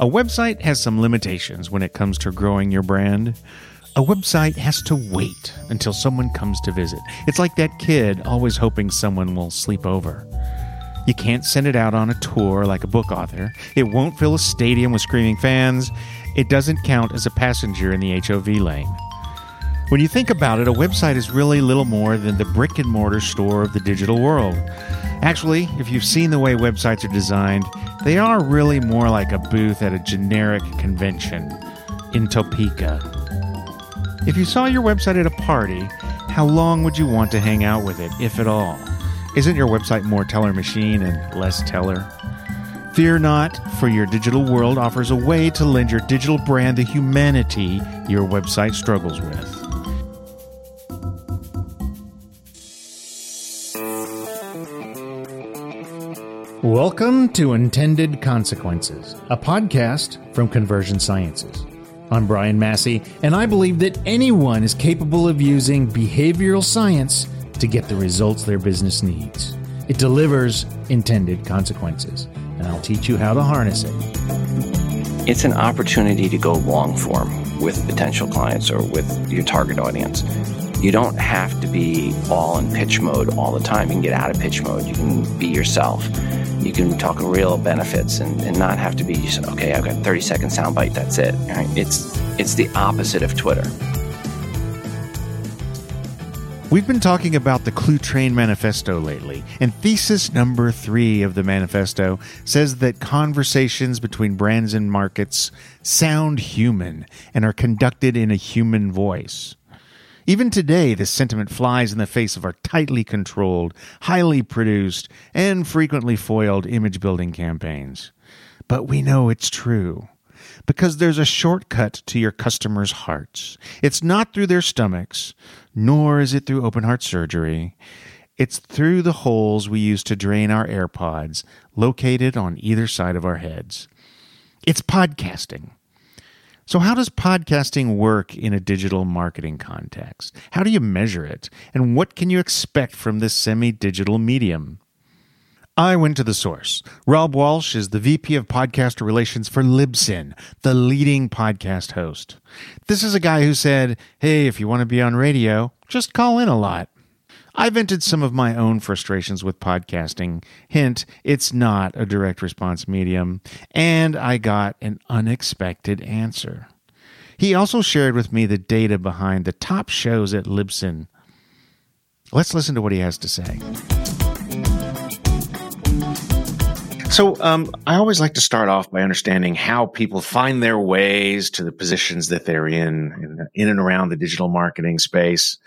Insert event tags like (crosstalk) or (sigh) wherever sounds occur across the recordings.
A website has some limitations when it comes to growing your brand. A website has to wait until someone comes to visit. It's like that kid always hoping someone will sleep over. You can't send it out on a tour like a book author. It won't fill a stadium with screaming fans. It doesn't count as a passenger in the HOV lane. When you think about it, a website is really little more than the brick and mortar store of the digital world. Actually, if you've seen the way websites are designed, they are really more like a booth at a generic convention in Topeka. If you saw your website at a party, how long would you want to hang out with it, if at all? Isn't your website more teller machine and less teller? Fear not, for your digital world offers a way to lend your digital brand the humanity your website struggles with. Welcome to Intended Consequences, a podcast from Conversion Sciences. I'm Brian Massey, and I believe that anyone is capable of using behavioral science to get the results their business needs. It delivers intended consequences, and I'll teach you how to harness it. It's an opportunity to go long form with potential clients or with your target audience. You don't have to be all in pitch mode all the time. You can get out of pitch mode. You can be yourself you can talk real benefits and, and not have to be just okay i've got 30 second soundbite that's it right? it's it's the opposite of twitter We've been talking about the Cluetrain Manifesto lately, and thesis number three of the manifesto says that conversations between brands and markets sound human and are conducted in a human voice. Even today, this sentiment flies in the face of our tightly controlled, highly produced, and frequently foiled image building campaigns. But we know it's true because there's a shortcut to your customers' hearts. It's not through their stomachs, nor is it through open heart surgery. It's through the holes we use to drain our AirPods, located on either side of our heads. It's podcasting. So, how does podcasting work in a digital marketing context? How do you measure it? And what can you expect from this semi digital medium? I went to the source. Rob Walsh is the VP of Podcaster Relations for Libsyn, the leading podcast host. This is a guy who said, Hey, if you want to be on radio, just call in a lot. I vented some of my own frustrations with podcasting. Hint, it's not a direct response medium. And I got an unexpected answer. He also shared with me the data behind the top shows at Libsyn. Let's listen to what he has to say. So, um, I always like to start off by understanding how people find their ways to the positions that they're in, in, in and around the digital marketing space.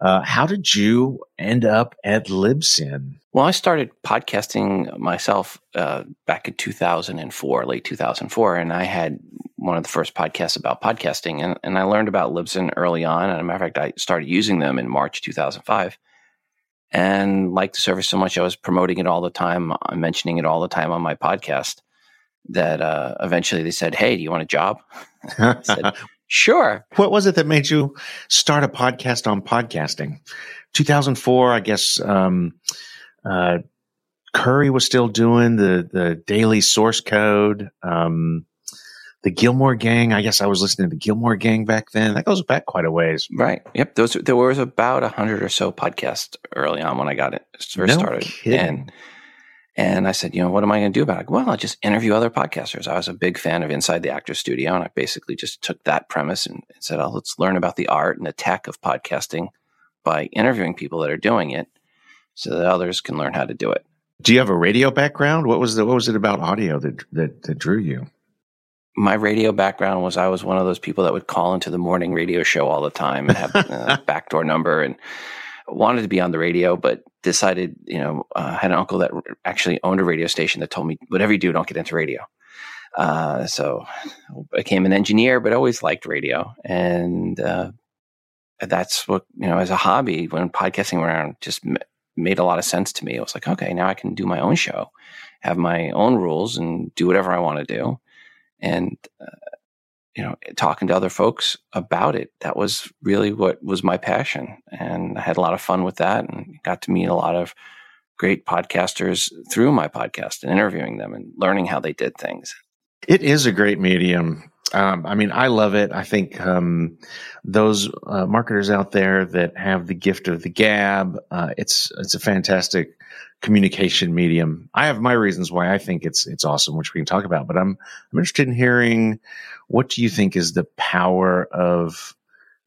Uh, how did you end up at Libsyn? Well, I started podcasting myself uh, back in 2004, late 2004, and I had one of the first podcasts about podcasting, and, and I learned about Libsyn early on. And a matter of fact, I started using them in March 2005 and liked the service so much I was promoting it all the time, I'm mentioning it all the time on my podcast that uh, eventually they said, Hey, do you want a job? (laughs) Said, Sure. What was it that made you start a podcast on podcasting? 2004, I guess. Um, uh, Curry was still doing the the daily source code. Um, the Gilmore Gang. I guess I was listening to the Gilmore Gang back then. That goes back quite a ways. Right. Yep. Those there was about a hundred or so podcasts early on when I got it first no started. Kidding. And and I said, you know, what am I going to do about it? Well, I'll just interview other podcasters. I was a big fan of Inside the Actor Studio, and I basically just took that premise and said, oh, let's learn about the art and the tech of podcasting by interviewing people that are doing it so that others can learn how to do it. Do you have a radio background? What was the, what was it about audio that, that, that drew you? My radio background was I was one of those people that would call into the morning radio show all the time and have uh, a (laughs) backdoor number and wanted to be on the radio, but decided, you know, uh, had an uncle that actually owned a radio station that told me, whatever you do, don't get into radio. Uh, so I became an engineer, but always liked radio. And uh, that's what, you know, as a hobby, when podcasting around just m- made a lot of sense to me. I was like, okay, now I can do my own show, have my own rules, and do whatever I want to do. And uh, you know, talking to other folks about it, that was really what was my passion. And I had a lot of fun with that and got to meet a lot of great podcasters through my podcast and interviewing them and learning how they did things. It is a great medium. Um, I mean, I love it. I think um, those uh, marketers out there that have the gift of the gab, uh, it's it's a fantastic communication medium. I have my reasons why I think it's it's awesome, which we can talk about. But I'm I'm interested in hearing what do you think is the power of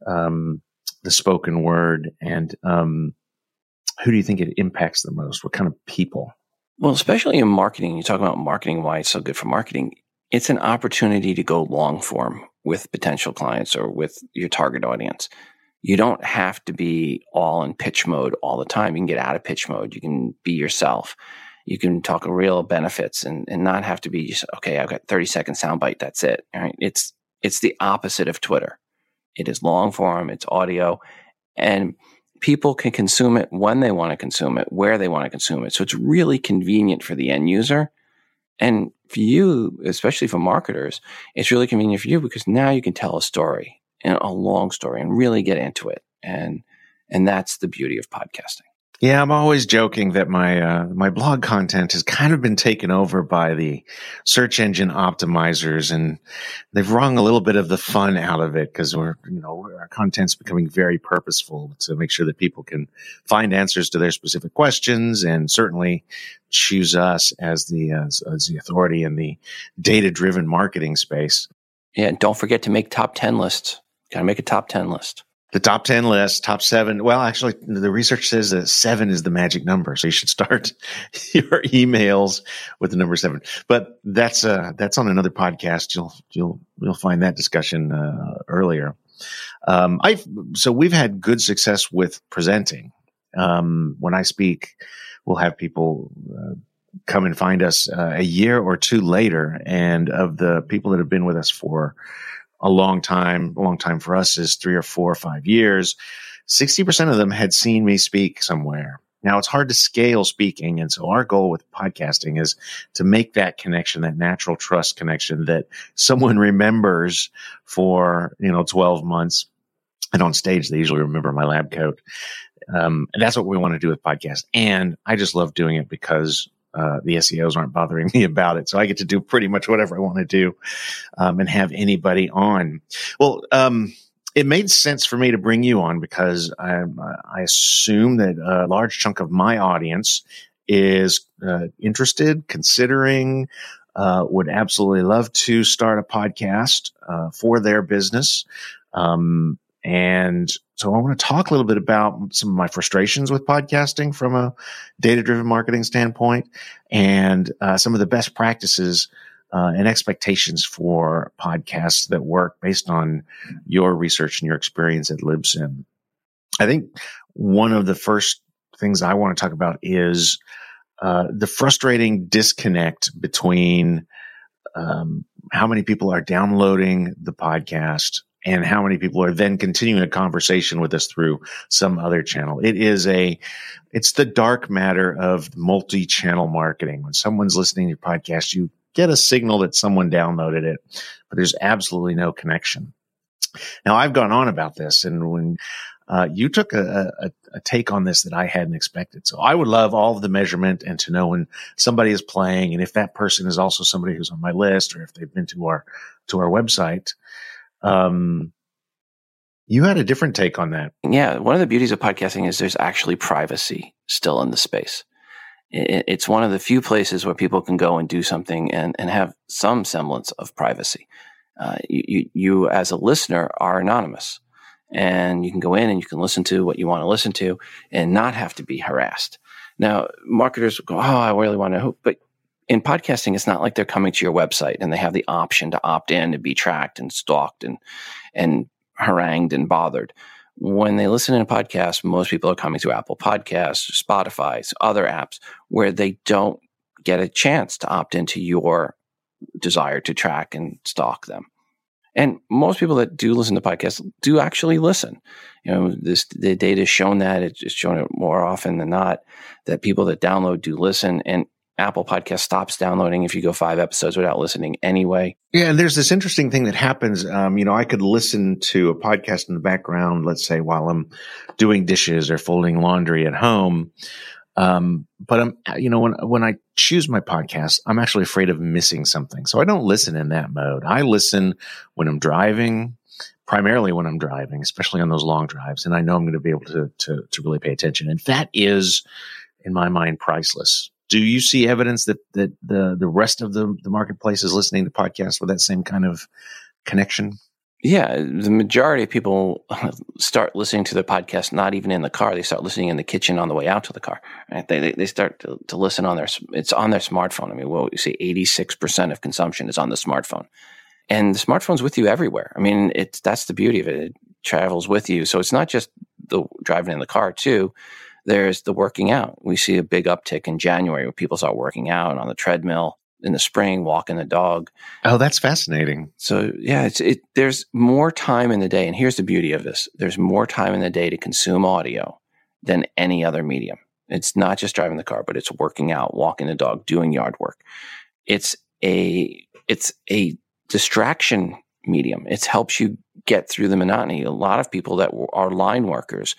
um, the spoken word, and um, who do you think it impacts the most? What kind of people? Well, especially in marketing, you talk about marketing, why it's so good for marketing. It's an opportunity to go long form with potential clients or with your target audience. You don't have to be all in pitch mode all the time. You can get out of pitch mode. You can be yourself. You can talk real benefits and, and not have to be just, okay, I've got 30 second soundbite. That's it. Right? It's, it's the opposite of Twitter. It is long form. It's audio and people can consume it when they want to consume it, where they want to consume it. So it's really convenient for the end user. And for you, especially for marketers, it's really convenient for you because now you can tell a story, a long story, and really get into it. And and that's the beauty of podcasting. Yeah, I'm always joking that my uh, my blog content has kind of been taken over by the search engine optimizers, and they've wrung a little bit of the fun out of it because we're you know our content's becoming very purposeful to make sure that people can find answers to their specific questions, and certainly choose us as the uh, as the authority in the data driven marketing space. Yeah, and don't forget to make top ten lists. Got to make a top ten list the top 10 list, top seven. Well, actually, the research says that seven is the magic number. So you should start (laughs) your emails with the number seven. But that's, uh, that's on another podcast. You'll, you'll, you'll find that discussion, uh, earlier. Um, I, so we've had good success with presenting. Um, when I speak, we'll have people, uh, come and find us uh, a year or two later. And of the people that have been with us for, a long time. A long time for us is three or four or five years. 60% of them had seen me speak somewhere. Now it's hard to scale speaking. And so our goal with podcasting is to make that connection, that natural trust connection that someone (laughs) remembers for, you know, 12 months. And on stage, they usually remember my lab coat. Um, and that's what we want to do with podcasts. And I just love doing it because uh, the SEOs aren't bothering (laughs) me about it. So I get to do pretty much whatever I want to do um, and have anybody on. Well, um, it made sense for me to bring you on because I, I assume that a large chunk of my audience is uh, interested, considering, uh, would absolutely love to start a podcast uh, for their business. Um, and so I want to talk a little bit about some of my frustrations with podcasting from a data driven marketing standpoint and uh, some of the best practices uh, and expectations for podcasts that work based on your research and your experience at Libsyn. I think one of the first things I want to talk about is uh, the frustrating disconnect between um, how many people are downloading the podcast and how many people are then continuing a conversation with us through some other channel. It is a, it's the dark matter of multi-channel marketing. When someone's listening to your podcast, you get a signal that someone downloaded it, but there's absolutely no connection. Now I've gone on about this and when uh, you took a, a, a, take on this that I hadn't expected. So I would love all of the measurement and to know when somebody is playing and if that person is also somebody who's on my list or if they've been to our, to our website. Um, you had a different take on that. Yeah. One of the beauties of podcasting is there's actually privacy still in the space. It's one of the few places where people can go and do something and, and have some semblance of privacy. Uh, you, you, as a listener, are anonymous and you can go in and you can listen to what you want to listen to and not have to be harassed. Now, marketers go, Oh, I really want to, but in podcasting, it's not like they're coming to your website and they have the option to opt in to be tracked and stalked and and harangued and bothered. When they listen in a podcast, most people are coming to Apple Podcasts, Spotify, other apps where they don't get a chance to opt into your desire to track and stalk them. And most people that do listen to podcasts do actually listen. You know, this the data has shown that it's shown it more often than not that people that download do listen. And Apple Podcast stops downloading if you go five episodes without listening anyway. Yeah, and there's this interesting thing that happens. Um, you know, I could listen to a podcast in the background, let's say while I'm doing dishes or folding laundry at home. Um, but I'm, you know, when, when I choose my podcast, I'm actually afraid of missing something. So I don't listen in that mode. I listen when I'm driving, primarily when I'm driving, especially on those long drives. And I know I'm going to be able to, to, to really pay attention. And that is, in my mind, priceless. Do you see evidence that, that the, the rest of the, the marketplace is listening to podcasts with that same kind of connection? Yeah, the majority of people start listening to the podcast not even in the car. They start listening in the kitchen on the way out to the car. Right? They, they, they start to, to listen on their it's on their smartphone. I mean, well, you see, eighty six percent of consumption is on the smartphone, and the smartphone's with you everywhere. I mean, it's that's the beauty of it. It travels with you, so it's not just the driving in the car too. There's the working out. We see a big uptick in January when people start working out on the treadmill in the spring, walking the dog. Oh, that's fascinating. So yeah, it's it. There's more time in the day, and here's the beauty of this: there's more time in the day to consume audio than any other medium. It's not just driving the car, but it's working out, walking the dog, doing yard work. It's a it's a distraction medium. It helps you get through the monotony. A lot of people that are line workers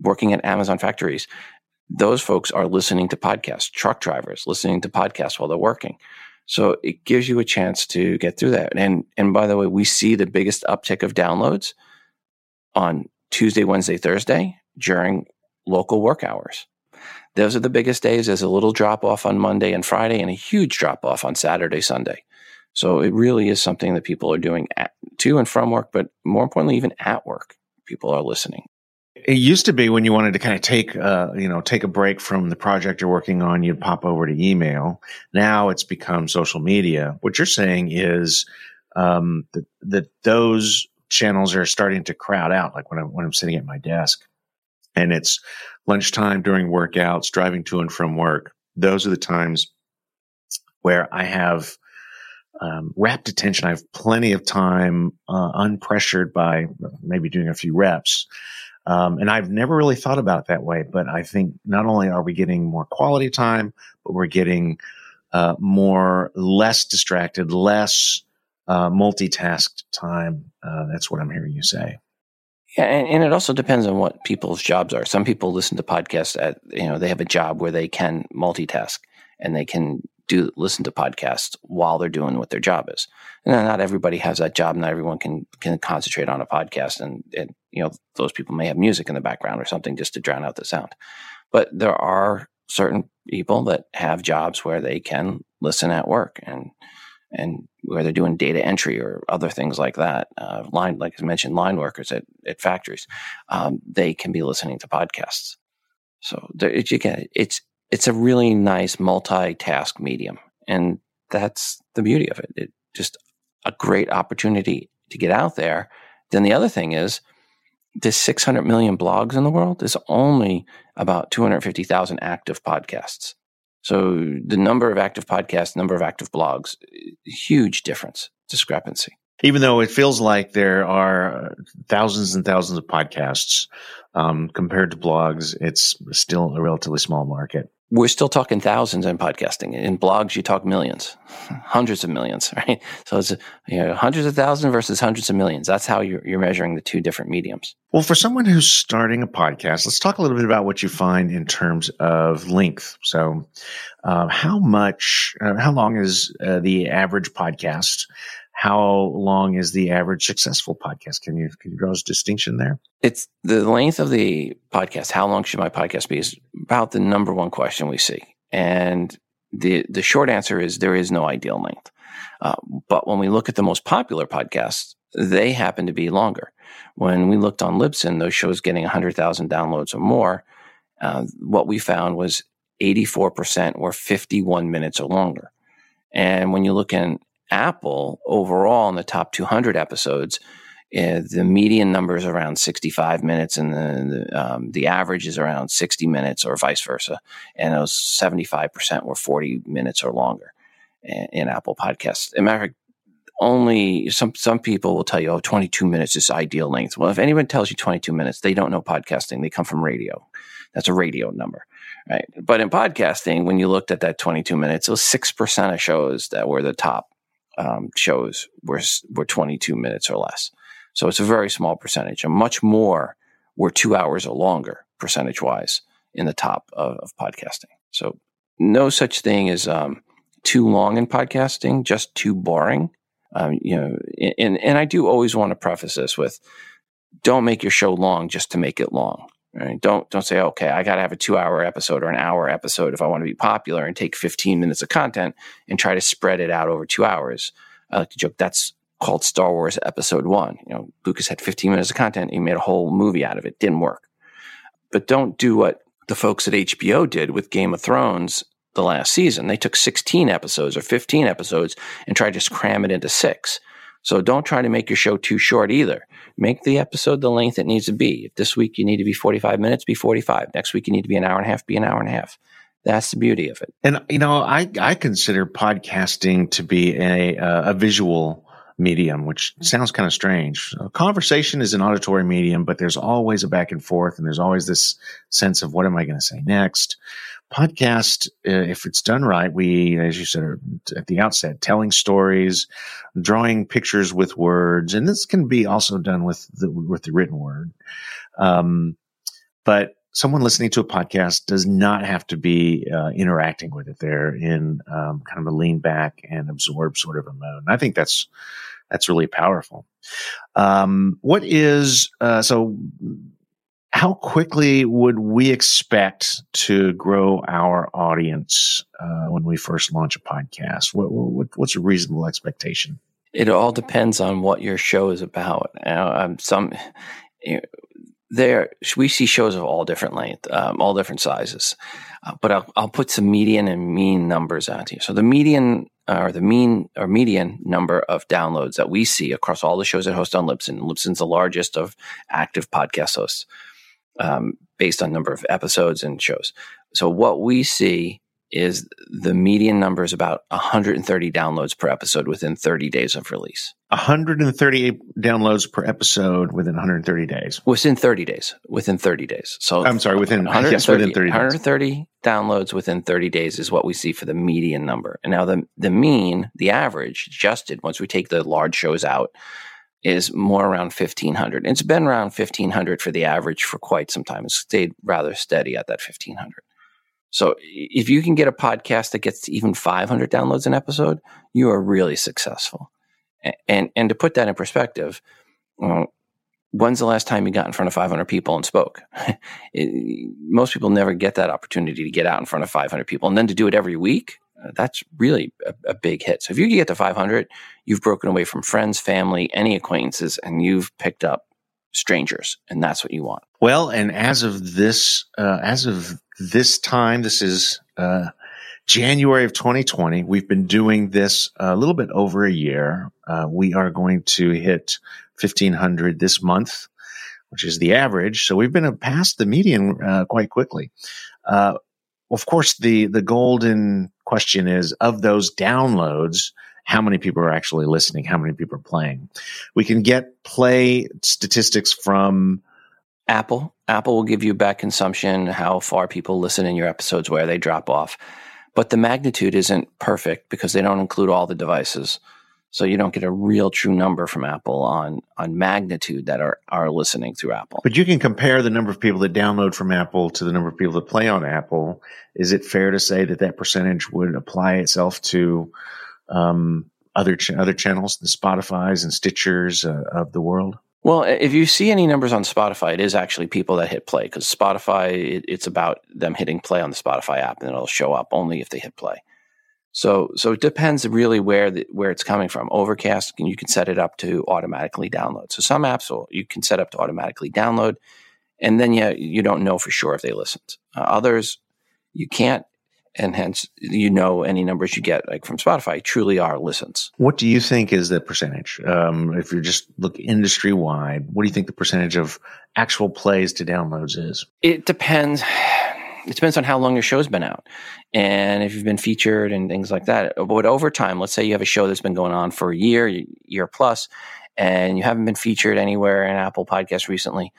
working at Amazon factories, those folks are listening to podcasts, truck drivers listening to podcasts while they're working. So it gives you a chance to get through that. And and by the way, we see the biggest uptick of downloads on Tuesday, Wednesday, Thursday during local work hours. Those are the biggest days. There's a little drop off on Monday and Friday and a huge drop off on Saturday, Sunday. So it really is something that people are doing at, to and from work, but more importantly, even at work, people are listening. It used to be when you wanted to kind of take, uh, you know, take a break from the project you're working on, you'd pop over to email. Now it's become social media. What you're saying is um, that, that those channels are starting to crowd out. Like when I'm when I'm sitting at my desk, and it's lunchtime during workouts, driving to and from work. Those are the times where I have um, rapt attention. I have plenty of time, uh, unpressured by maybe doing a few reps um, and I've never really thought about it that way, but I think not only are we getting more quality time, but we're getting uh, more, less distracted, less uh, multitasked time. Uh, that's what I'm hearing you say. Yeah, and, and, it also depends on what people's jobs are. Some people listen to podcasts at you know they have a job where they can multitask and they can do listen to podcasts while they're doing what their job is. And not everybody has that job. Not everyone can can concentrate on a podcast, and, and you know those people may have music in the background or something just to drown out the sound. But there are certain people that have jobs where they can listen at work and and where they're doing data entry or other things like that. Uh, line, like I mentioned, line workers at, at factories, um, they can be listening to podcasts. So there, it, again, it's it's a really nice multitask medium. And that's the beauty of it. It just a great opportunity to get out there. Then the other thing is there's 600 million blogs in the world. There's only about 250,000 active podcasts. So the number of active podcasts, number of active blogs, huge difference, discrepancy. Even though it feels like there are thousands and thousands of podcasts um, compared to blogs, it's still a relatively small market we're still talking thousands in podcasting. In blogs, you talk millions, (laughs) hundreds of millions, (laughs) right? So it's you know, hundreds of thousands versus hundreds of millions. That's how you're, you're measuring the two different mediums. Well, for someone who's starting a podcast, let's talk a little bit about what you find in terms of length. So, uh, how much, uh, how long is uh, the average podcast? How long is the average successful podcast? Can you can you draw a distinction there? It's the length of the podcast. How long should my podcast be? Is about the number one question we see, and the the short answer is there is no ideal length. Uh, but when we look at the most popular podcasts, they happen to be longer. When we looked on Libsyn, those shows getting 100,000 downloads or more, uh, what we found was 84% were 51 minutes or longer. And when you look in Apple overall in the top 200 episodes, uh, the median number is around 65 minutes and the, the, um, the, average is around 60 minutes or vice versa. And those 75% were 40 minutes or longer in, in Apple podcasts. As matter of fact, only some, some people will tell you, oh, 22 minutes is ideal length. Well, if anyone tells you 22 minutes, they don't know podcasting. They come from radio. That's a radio number. Right. But in podcasting, when you looked at that 22 minutes, it was 6% of shows that were the top um, shows were were 22 minutes or less. So it's a very small percentage. And much more were two hours or longer percentage wise in the top of, of podcasting. So no such thing as um, too long in podcasting, just too boring. Um, you know, and and I do always want to preface this with, don't make your show long just to make it long. Right? Don't don't say, okay, I got to have a two hour episode or an hour episode if I want to be popular and take 15 minutes of content and try to spread it out over two hours. I like to joke that's called Star Wars Episode One. You know, Lucas had 15 minutes of content, he made a whole movie out of it. Didn't work. But don't do what the folks at HBO did with Game of Thrones the last season. They took 16 episodes or 15 episodes and tried to cram it into six. So don't try to make your show too short either. Make the episode the length it needs to be. If this week you need to be 45 minutes, be 45. Next week you need to be an hour and a half, be an hour and a half. That's the beauty of it. And you know, I I consider podcasting to be a uh, a visual medium, which sounds kind of strange. A conversation is an auditory medium, but there's always a back and forth, and there's always this sense of what am I going to say next. Podcast, uh, if it's done right, we, as you said at the outset, telling stories, drawing pictures with words, and this can be also done with the with the written word. Um, but someone listening to a podcast does not have to be uh, interacting with it. They're in um, kind of a lean back and absorb sort of a mode. And I think that's that's really powerful. Um, what is uh, so? How quickly would we expect to grow our audience uh, when we first launch a podcast? What, what, what's a reasonable expectation? It all depends on what your show is about. Um, some there we see shows of all different length, um, all different sizes. Uh, but I'll, I'll put some median and mean numbers out here. So the median uh, or the mean or median number of downloads that we see across all the shows that host on Libsyn. Libsyn's the largest of active podcast hosts um, based on number of episodes and shows. So what we see is the median number is about 130 downloads per episode within 30 days of release. 138 downloads per episode within 130 days. Within 30 days. Within 30 days. So I'm sorry, within 130, yes, within 30 130 downloads within 30 days is what we see for the median number. And now the the mean, the average adjusted once we take the large shows out is more around 1500. It's been around 1500 for the average for quite some time. It's stayed rather steady at that 1500. So if you can get a podcast that gets to even 500 downloads an episode, you are really successful. And and to put that in perspective, when's the last time you got in front of 500 people and spoke? (laughs) it, most people never get that opportunity to get out in front of 500 people, and then to do it every week. Uh, that's really a, a, big hit. So if you get to 500, you've broken away from friends, family, any acquaintances, and you've picked up strangers, and that's what you want. Well, and as of this, uh, as of this time, this is uh, January of 2020. We've been doing this a little bit over a year. Uh, we are going to hit 1500 this month, which is the average. So we've been past the median uh, quite quickly. Uh, of course, the the golden question is of those downloads how many people are actually listening, how many people are playing. We can get play statistics from Apple. Apple will give you back consumption, how far people listen in your episodes, where they drop off. But the magnitude isn't perfect because they don't include all the devices. So you don't get a real true number from Apple on on magnitude that are are listening through Apple. But you can compare the number of people that download from Apple to the number of people that play on Apple. Is it fair to say that that percentage would apply itself to um, other ch- other channels, the Spotify's and Stitchers uh, of the world? Well, if you see any numbers on Spotify, it is actually people that hit play because Spotify, it, it's about them hitting play on the Spotify app, and it'll show up only if they hit play. So, so it depends really where the, where it's coming from. Overcast, you can set it up to automatically download. So some apps will, you can set up to automatically download, and then you you don't know for sure if they listened. Uh, others, you can't and hence you know any numbers you get like from Spotify truly are listens. What do you think is the percentage? Um, if you just look industry wide, what do you think the percentage of actual plays to downloads is? It depends. It depends on how long your show's been out, and if you've been featured and things like that. But over time, let's say you have a show that's been going on for a year, year plus, and you haven't been featured anywhere in Apple Podcasts recently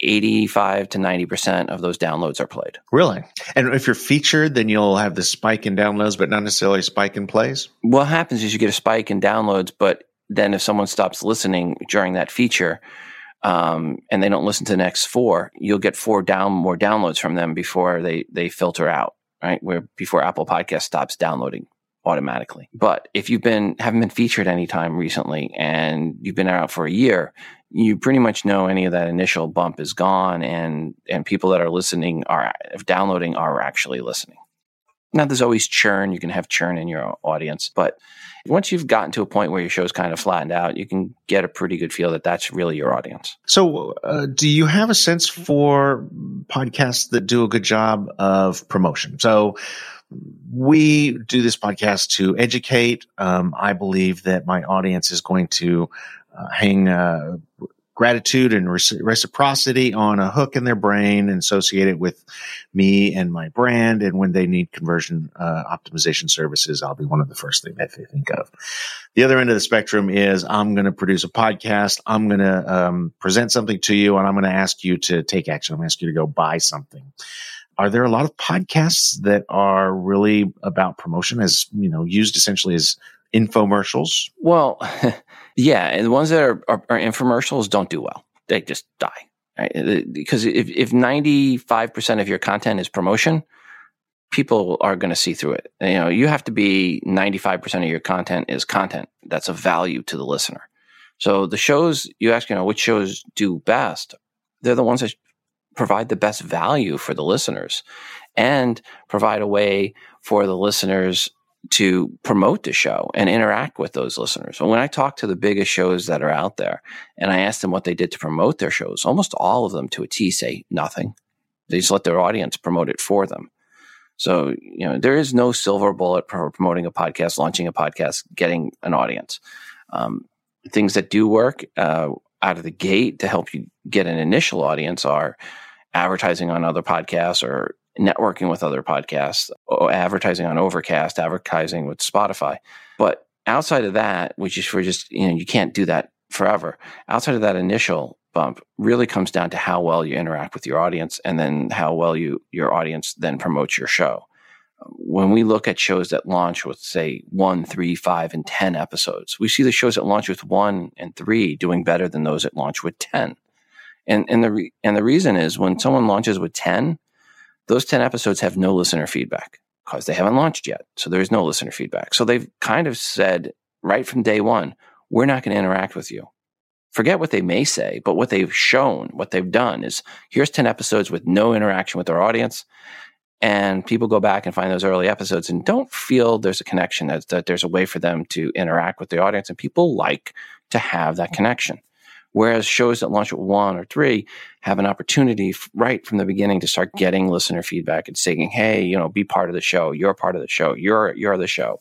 85 to 90% of those downloads are played. Really? And if you're featured, then you'll have the spike in downloads, but not necessarily a spike in plays? What happens is you get a spike in downloads, but then if someone stops listening during that feature, um, and they don't listen to the next four, you'll get four down more downloads from them before they they filter out, right? Where before Apple Podcast stops downloading automatically. But if you've been haven't been featured any time recently and you've been out for a year, you pretty much know any of that initial bump is gone and and people that are listening are downloading are actually listening. Now there's always churn, you can have churn in your audience, but once you've gotten to a point where your show's kind of flattened out, you can get a pretty good feel that that's really your audience. So, uh, do you have a sense for podcasts that do a good job of promotion? So, we do this podcast to educate. Um, I believe that my audience is going to uh, hang uh, gratitude and reciprocity on a hook in their brain and associate it with me and my brand. And when they need conversion uh, optimization services, I'll be one of the first things that they think of. The other end of the spectrum is I'm going to produce a podcast. I'm going to um, present something to you and I'm going to ask you to take action. I'm going to ask you to go buy something are there a lot of podcasts that are really about promotion as you know used essentially as infomercials? Well (laughs) yeah and the ones that are, are, are, infomercials don't do well. They just die right? Uh, because if, if 95% of your content is promotion people are going to see through it. You know you have to be 95% of your content is content that's of value to the listener. So the shows you ask you know which shows do best they're the ones that provide the best value for the listeners and provide a way for the listeners to promote the show and interact with those listeners. And when I talk to the biggest shows that are out there and I ask them what they did to promote their shows, almost all of them to a T say nothing. They just let their audience promote it for them. So, you know, there is no silver bullet for promoting a podcast, launching a podcast, getting an audience. Um, things that do work uh, out of the gate to help you get an initial audience are advertising on other podcasts or networking with other podcasts, or advertising on Overcast, advertising with Spotify. But outside of that, which is for just, you know, you can't do that forever. Outside of that initial bump really comes down to how well you interact with your audience and then how well you your audience then promotes your show. When we look at shows that launch with say one, three, five, and ten episodes, we see the shows that launch with one and three doing better than those that launch with ten. And and the re- and the reason is when someone launches with 10, those 10 episodes have no listener feedback because they haven't launched yet. So there's no listener feedback. So they've kind of said right from day 1, we're not going to interact with you. Forget what they may say, but what they've shown, what they've done is here's 10 episodes with no interaction with their audience. And people go back and find those early episodes and don't feel there's a connection, that, that there's a way for them to interact with the audience. And people like to have that connection. Whereas shows that launch at one or three have an opportunity right from the beginning to start getting listener feedback and saying, "Hey, you know, be part of the show. You're part of the show. You're you're the show.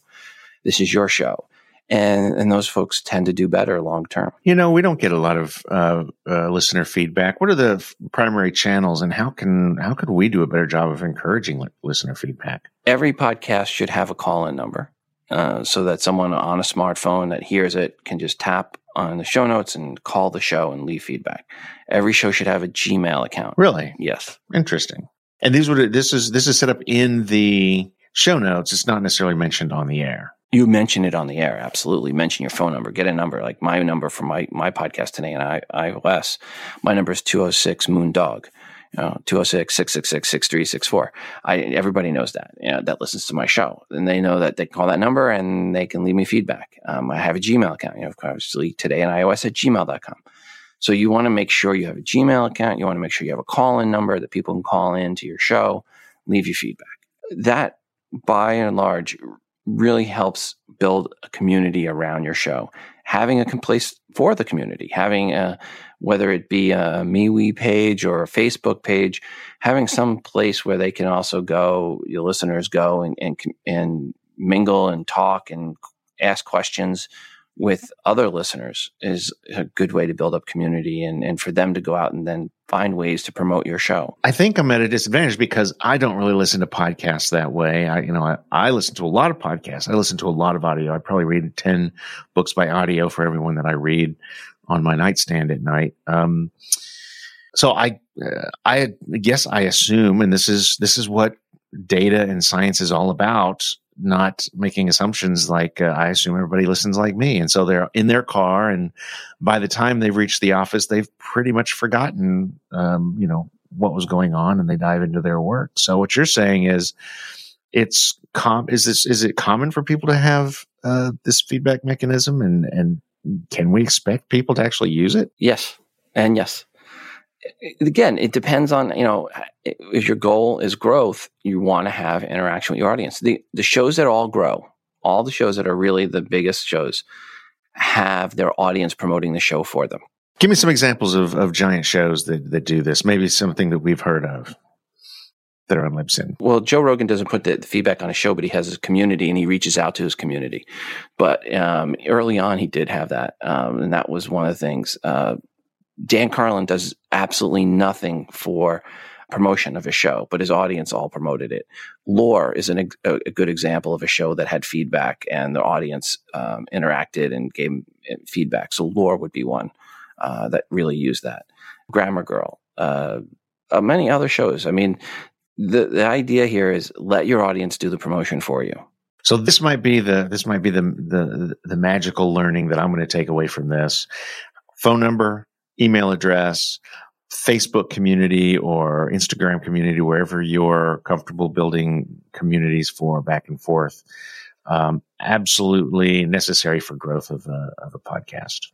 This is your show." And and those folks tend to do better long term. You know, we don't get a lot of uh, uh, listener feedback. What are the f- primary channels, and how can how could we do a better job of encouraging li- listener feedback? Every podcast should have a call in number. Uh, so that someone on a smartphone that hears it can just tap on the show notes and call the show and leave feedback. Every show should have a Gmail account. Really? Yes. Interesting. And these would this is this is set up in the show notes. It's not necessarily mentioned on the air. You mention it on the air. Absolutely. Mention your phone number. Get a number. Like my number for my, my podcast today and I iOS. My number is 206 Moondog 206 666 6364. Everybody knows that, you know, that listens to my show. And they know that they call that number and they can leave me feedback. Um, I have a Gmail account, you know, obviously today in iOS at gmail.com. So you want to make sure you have a Gmail account. You want to make sure you have a call in number that people can call in to your show, leave you feedback. That by and large really helps build a community around your show. Having a place for the community, having a, whether it be a MeWe page or a Facebook page, having some place where they can also go, your listeners go and, and, and mingle and talk and ask questions with other listeners is a good way to build up community and, and for them to go out and then find ways to promote your show. I think I'm at a disadvantage because I don't really listen to podcasts that way. I, you know, I, I listen to a lot of podcasts. I listen to a lot of audio. I probably read 10 books by audio for everyone that I read on my nightstand at night. Um, so I, uh, I guess I assume, and this is, this is what data and science is all about not making assumptions like uh, I assume everybody listens like me. And so they're in their car. And by the time they've reached the office, they've pretty much forgotten, um, you know, what was going on and they dive into their work. So what you're saying is it's com is this is it common for people to have uh, this feedback mechanism and and can we expect people to actually use it? Yes. And yes again, it depends on you know if your goal is growth, you want to have interaction with your audience. The the shows that all grow, all the shows that are really the biggest shows, have their audience promoting the show for them. Give me some examples of, of giant shows that, that do this. Maybe something that we've heard of that are on Libsyn. Well, Joe Rogan doesn't put the, feedback on a show, but he has his community and he reaches out to his community. But um, early on, he did have that, um, and that was one of the things. Uh, Dan Carlin does absolutely nothing for promotion of a show, but his audience all promoted it. Lore is an, a, a, good example of a show that had feedback and the audience um, interacted and gave eh, feedback. So Lore would be one uh, that really used that. Grammar Girl, uh, uh, many other shows. I mean, the the idea here is let your audience do the promotion for you. So this might be the this might be the the the magical learning that I'm going to take away from this. Phone number, email address, Facebook community or Instagram community, wherever you're comfortable building communities for back and forth. Um, absolutely necessary for growth of a, of a podcast.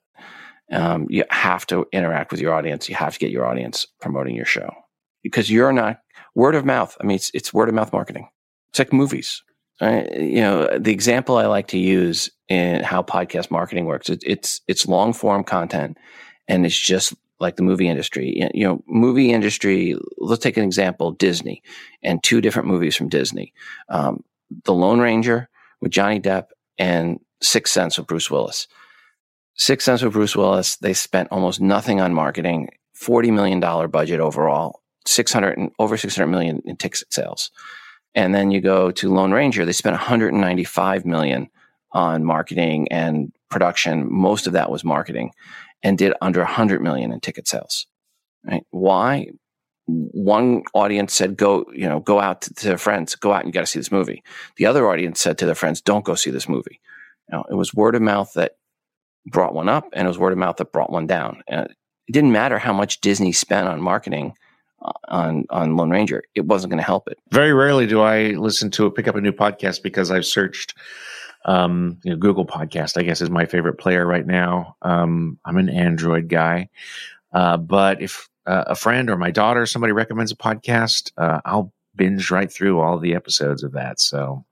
Um, you have to interact with your audience. You have to get your audience promoting your show because you're not word of mouth. I mean, it's, it's word of mouth marketing. It's like movies. you know, the example I like to use in how podcast marketing works, it, it's it's long form content and it's just like the movie industry. You know, movie industry. Let's take an example: Disney, and two different movies from Disney: um, The Lone Ranger with Johnny Depp and Sixth Sense with Bruce Willis. Sixth Sense with Bruce Willis. They spent almost nothing on marketing. Forty million dollar budget overall. Six hundred and over six hundred million in ticket sales. And then you go to Lone Ranger. They spent 195 million on marketing and production. Most of that was marketing and did under 100 million in ticket sales. Right? Why? One audience said, "Go, you know, go out to, to their friends. Go out and you got to see this movie." The other audience said to their friends, "Don't go see this movie." Know, it was word of mouth that brought one up, and it was word of mouth that brought one down. And it didn't matter how much Disney spent on marketing uh, on on Lone Ranger; it wasn't going to help it. Very rarely do I listen to a pick up a new podcast because I've searched um, you know, Google Podcast, I guess, is my favorite player right now. Um, I'm an Android guy, uh, but if uh, a friend or my daughter, somebody recommends a podcast, uh, I'll binge right through all the episodes of that. So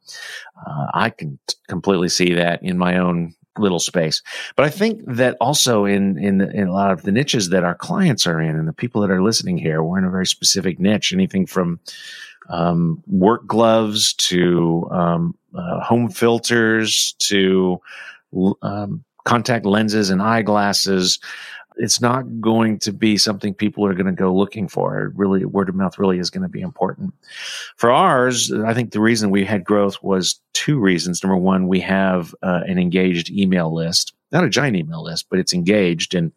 uh, I can t- completely see that in my own little space. But I think that also in in, in a lot of the niches that our clients are in, and the people that are listening here, we're in a very specific niche. Anything from um, work gloves to um, uh, home filters to um, contact lenses and eyeglasses. It's not going to be something people are going to go looking for. Really, word of mouth really is going to be important. For ours, I think the reason we had growth was two reasons. Number one, we have uh, an engaged email list, not a giant email list, but it's engaged and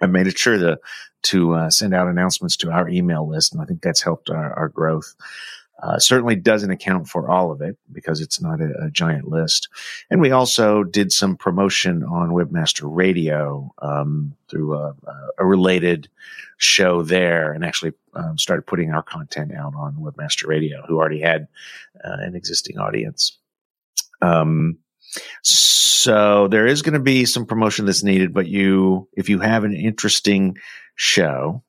I made it sure to to uh, send out announcements to our email list, and I think that's helped our, our growth. Uh, certainly doesn't account for all of it because it's not a, a, giant list. And we also did some promotion on Webmaster Radio um, through a, a, related show there, and actually um, started putting our content out on Webmaster Radio, who already had uh, an existing audience. Um, so there is going to be some promotion that's needed, but you, if you have an interesting show,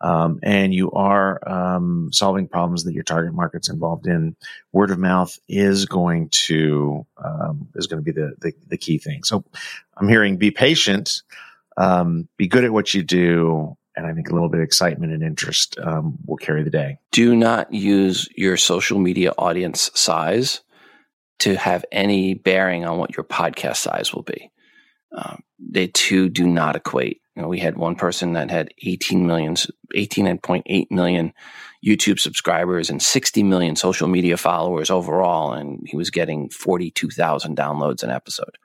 um, and you are um, solving problems that your target market's involved in, word of mouth is going to um, is going to be the, the, the key thing. So I'm hearing be patient, um, be good at what you do, and I think a little bit of excitement and interest um, will carry the day. Do not use your social media audience size to have any bearing on what your podcast size will be. Um, they too do not equate. You know, we had one person that had 18 million, 18.8 million YouTube subscribers and 60 million social media followers overall, and he was getting 42,000 downloads an episode.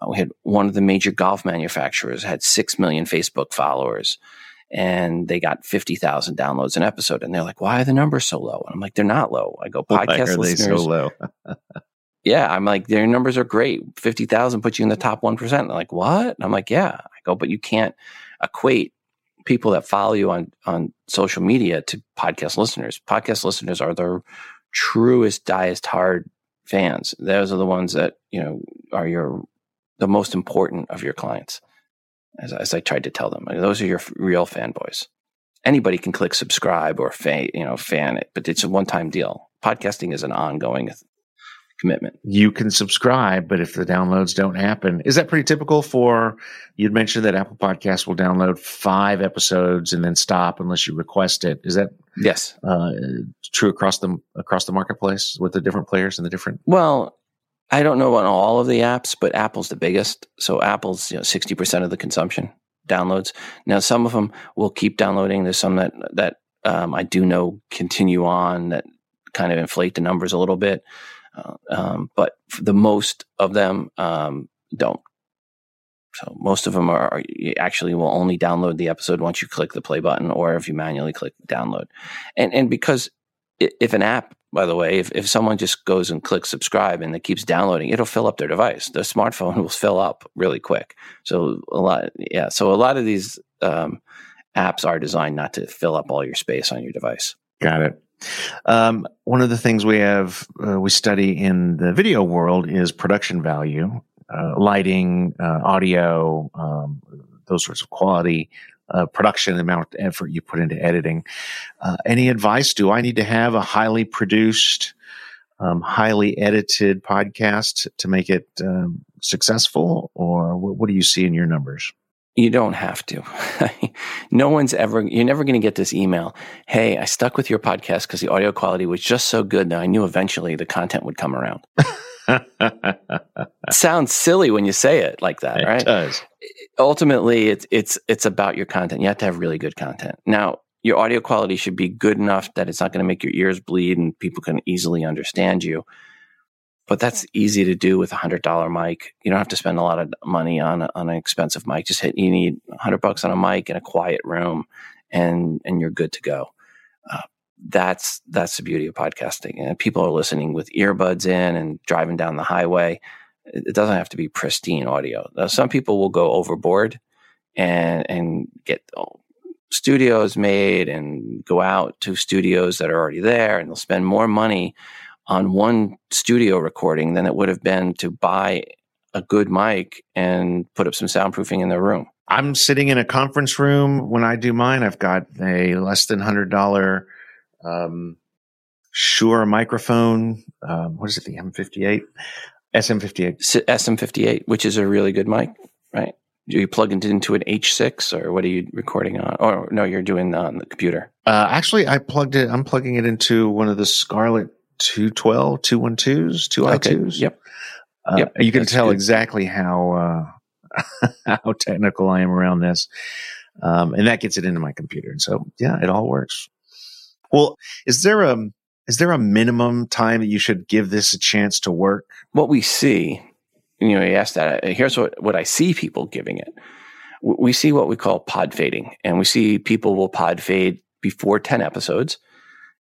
Uh, we had one of the major golf manufacturers had 6 million Facebook followers and they got 50,000 downloads an episode. And they're like, why are the numbers so low? And I'm like, they're not low. I go, podcast are listeners. So low? (laughs) yeah, I'm like, their numbers are great. 50,000 puts you in the mm-hmm. top 1%. They're like, what? And I'm like, yeah. I go, but you can't equate people that follow you on, on social media to podcast listeners. Podcast listeners are the truest, diest hard fans. Those are the ones that, you know, are your, the most important of your clients. As, as I tried to tell them, those are your real fanboys. Anybody can click subscribe or fan, you know, fan it, but it's a one time deal. Podcasting is an ongoing commitment. You can subscribe, but if the downloads don't happen, is that pretty typical for you'd mentioned that Apple Podcasts will download five episodes and then stop unless you request it. Is that yes uh, true across the across the marketplace with the different players and the different? Well, I don't know on all of the apps, but Apple's the biggest. So Apple's you know sixty percent of the consumption downloads. Now some of them will keep downloading. There's some that that um, I do know continue on that kind of inflate the numbers a little bit. Uh, um, but the most of them um, don't. So most of them are, are actually will only download the episode once you click the play button or if you manually click download. And and because if an app, by the way, if, if someone just goes and clicks subscribe and it keeps downloading, it'll fill up their device. The smartphone (laughs) will fill up really quick. So a lot, yeah. So a lot of these um, apps are designed not to fill up all your space on your device. Got it. Um, one of the things we have uh, we study in the video world is production value, uh, lighting, uh, audio, um, those sorts of quality. Uh, production, the amount of effort you put into editing. Uh, any advice? Do I need to have a highly produced, um, highly edited podcast to make it um, successful, or what, what do you see in your numbers? You don't have to. (laughs) no one's ever, you're never going to get this email. Hey, I stuck with your podcast because the audio quality was just so good that I knew eventually the content would come around. (laughs) sounds silly when you say it like that, it right? does. Ultimately, it's, it's, it's about your content. You have to have really good content. Now, your audio quality should be good enough that it's not going to make your ears bleed and people can easily understand you but that's easy to do with a hundred dollar mic. You don't have to spend a lot of money on on an expensive mic. Just hit you need a hundred bucks on a mic in a quiet room, and and you're good to go. Uh, that's that's the beauty of podcasting. And people are listening with earbuds in and driving down the highway. It doesn't have to be pristine audio. Now, some people will go overboard and and get oh, studios made and go out to studios that are already there, and they'll spend more money on one studio recording than it would have been to buy a good mic and put up some soundproofing in their room. I'm sitting in a conference room when I do mine. I've got a less than hundred dollar um, Shure microphone. Um, what is it? The M58, SM58, SM58, which is a really good mic, right? Do you plug it into an H6 or what are you recording on? Or no, you're doing on the computer. Uh, actually, I plugged it. I'm plugging it into one of the Scarlett 212, 212s, 2i2s. Yep. Uh, yep. You can That's tell good. exactly how, uh, (laughs) how technical I am around this. Um, and that gets it into my computer. And so, yeah, it all works. Well, is there a, is there a minimum time that you should give this a chance to work? What we see, you know, you asked that. Here's what, what I see people giving it. We see what we call pod fading, and we see people will pod fade before 10 episodes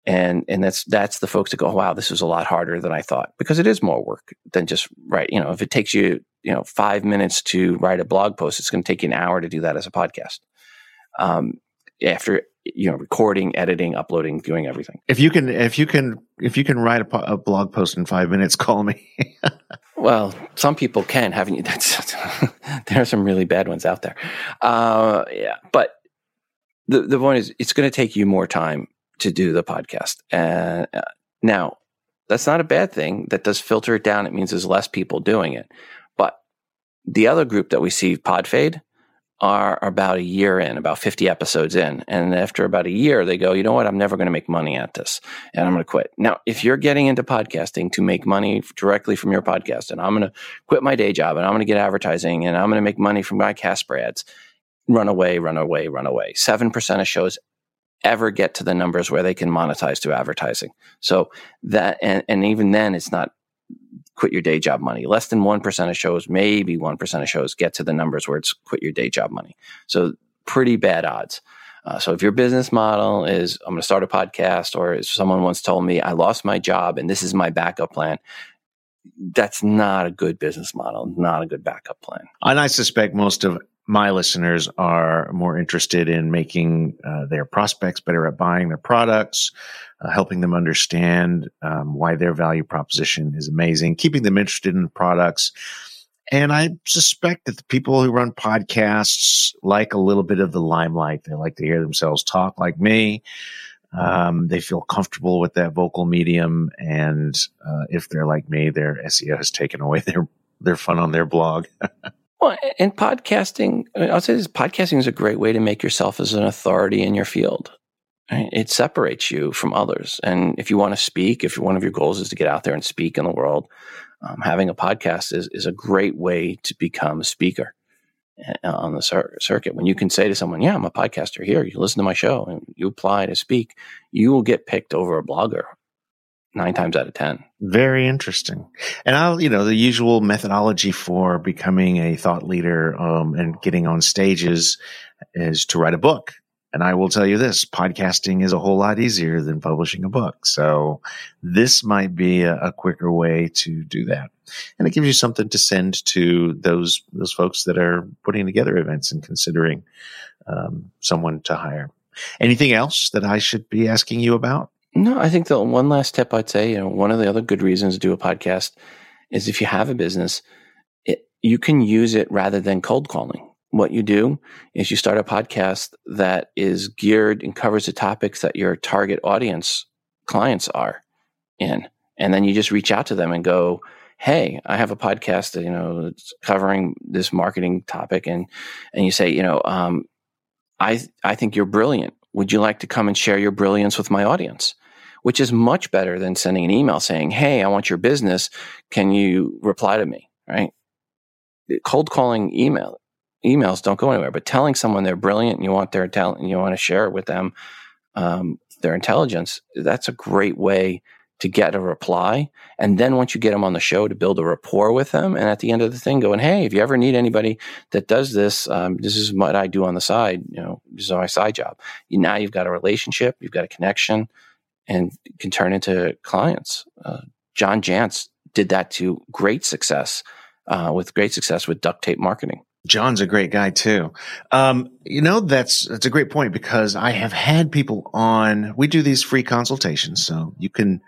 and and that's that's the folks that go wow this is a lot harder than i thought because it is more work than just write you know if it takes you you know five minutes to write a blog post it's going to take you an hour to do that as a podcast. Um, after you know recording editing uploading doing everything. If you can if you can if you can write a, a blog post in five minutes (laughs) call me. Well some people can haven't you? That's (laughs) there are some really bad ones out there. Uh, yeah but the, the point is it's going to take you more time to do the podcast. And uh, now, that's not a bad thing. That does filter it down. It means there's less people doing it. But the other group that we see pod fade are about a year in, about 50 episodes in. And after about a year, they go, you know what? I'm never going to make money at this and I'm going to quit. Now, if you're getting into podcasting to make money directly from your podcast, and I'm going to quit my day job and I'm going to get advertising and I'm going to make money from my Casper ads, run away, run away, run away. 7% of shows ever get to the numbers where they can monetize through advertising. So that, and, and even then, it's not quit your day job money. Less than 1% of shows, maybe 1% of shows get to the numbers where it's quit your day job money. So pretty bad odds. Uh, so if your business model is, I'm going to start a podcast, or as someone once told me, I lost my job and this is my backup plan, that's not a good business model, not a good backup plan. And I suspect most of my listeners are more interested in making uh, their prospects better at buying their products, uh, helping them understand um, why their value proposition is amazing, keeping them interested in the products. And I suspect that the people who run podcasts like a little bit of the limelight. They like to hear themselves talk like me. Um, they feel comfortable with that vocal medium. And uh, if they're like me, their SEO has taken away (laughs) their, their fun on their blog. (laughs) Well, and podcasting, I'll say this podcasting is a great way to make yourself as an authority in your field. It separates you from others. And if you want to speak, if one of your goals is to get out there and speak in the world, um, having a podcast is, is a great way to become a speaker on the cir- circuit. When you can say to someone, Yeah, I'm a podcaster here, you listen to my show and you apply to speak, you will get picked over a blogger nine times out of 10. Very interesting. And I'll, you know, the usual methodology for becoming a thought leader um, and getting on stages is to write a book. And I will tell you this podcasting is a whole lot easier than publishing a book. So this might be a, a quicker way to do that. And it gives you something to send to those, those folks that are putting together events and considering um, someone to hire. Anything else that I should be asking you about? No, I think the one last tip I'd say, you know, one of the other good reasons to do a podcast is if you have a business, it, you can use it rather than cold calling. What you do is you start a podcast that is geared and covers the topics that your target audience clients are in. And then you just reach out to them and go, Hey, I have a podcast that, you know, it's covering this marketing topic. And, and you say, you know, um, I, I think you're brilliant. Would you like to come and share your brilliance with my audience? Which is much better than sending an email saying, Hey, I want your business. Can you reply to me? Right? Cold calling email emails don't go anywhere, but telling someone they're brilliant and you want their talent and you want to share it with them, um, their intelligence, that's a great way to get a reply. And then once you get them on the show to build a rapport with them. And at the end of the thing going, Hey, if you ever need anybody that does this, um, this is what I do on the side. You know, this is my side job. Now you've got a relationship, you've got a connection and can turn into clients. Uh, John Jantsch did that to great success, uh, with great success with duct tape marketing. John's a great guy too. Um, you know, that's, that's a great point because I have had people on, we do these free consultations. So you can,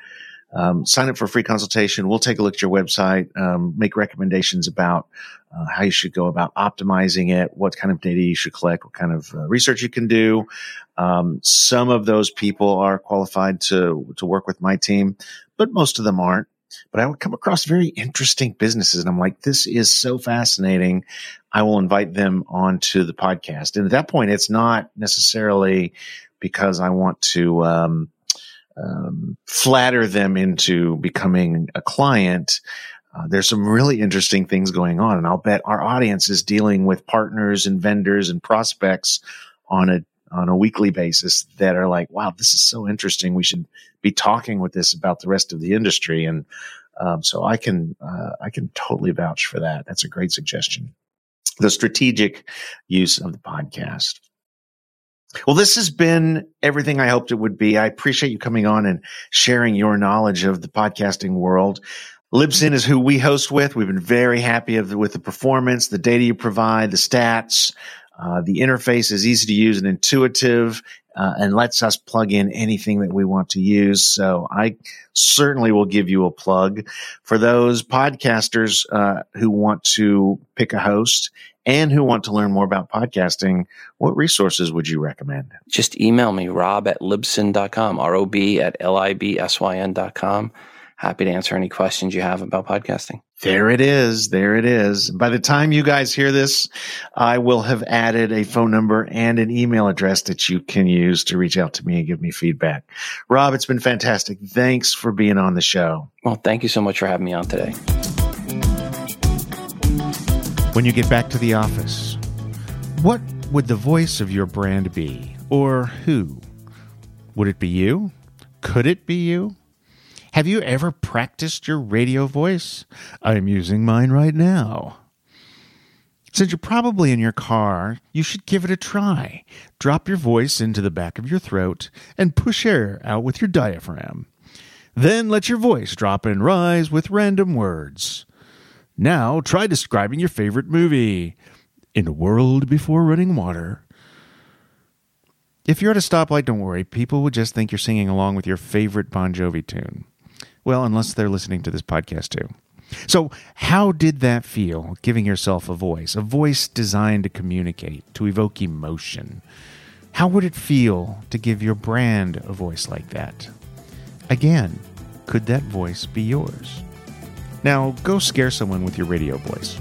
um, sign up for a free consultation. We'll take a look at your website, um, make recommendations about uh, how you should go about optimizing it, what kind of data you should collect, what kind of uh, research you can do. Um, some of those people are qualified to to work with my team, but most of them aren't. But I would come across very interesting businesses, and I'm like, this is so fascinating. I will invite them onto the podcast, and at that point, it's not necessarily because I want to. Um, um, flatter them into becoming a client. Uh, there's some really interesting things going on, and I'll bet our audience is dealing with partners and vendors and prospects on a on a weekly basis that are like, "Wow, this is so interesting. We should be talking with this about the rest of the industry." And um, so I can uh, I can totally vouch for that. That's a great suggestion. The strategic use of the podcast. Well, this has been everything I hoped it would be. I appreciate you coming on and sharing your knowledge of the podcasting world. Libsyn is who we host with. We've been very happy with the performance, the data you provide, the stats. Uh, the interface is easy to use and intuitive uh, and lets us plug in anything that we want to use. So I certainly will give you a plug for those podcasters uh, who want to pick a host and who want to learn more about podcasting, what resources would you recommend? Just email me, rob at libsyn.com, R-O-B at L-I-B-S-Y-N dot com. Happy to answer any questions you have about podcasting. There it is. There it is. By the time you guys hear this, I will have added a phone number and an email address that you can use to reach out to me and give me feedback. Rob, it's been fantastic. Thanks for being on the show. Well, thank you so much for having me on today. When you get back to the office, what would the voice of your brand be? Or who? Would it be you? Could it be you? Have you ever practiced your radio voice? I'm using mine right now. Since you're probably in your car, you should give it a try. Drop your voice into the back of your throat and push air out with your diaphragm. Then let your voice drop and rise with random words. Now try describing your favorite movie. In a world before running water. If you're at a stoplight, don't worry. People would just think you're singing along with your favorite Bon Jovi tune. Well, unless they're listening to this podcast too. So, how did that feel, giving yourself a voice? A voice designed to communicate, to evoke emotion. How would it feel to give your brand a voice like that? Again, could that voice be yours? Now, go scare someone with your radio voice.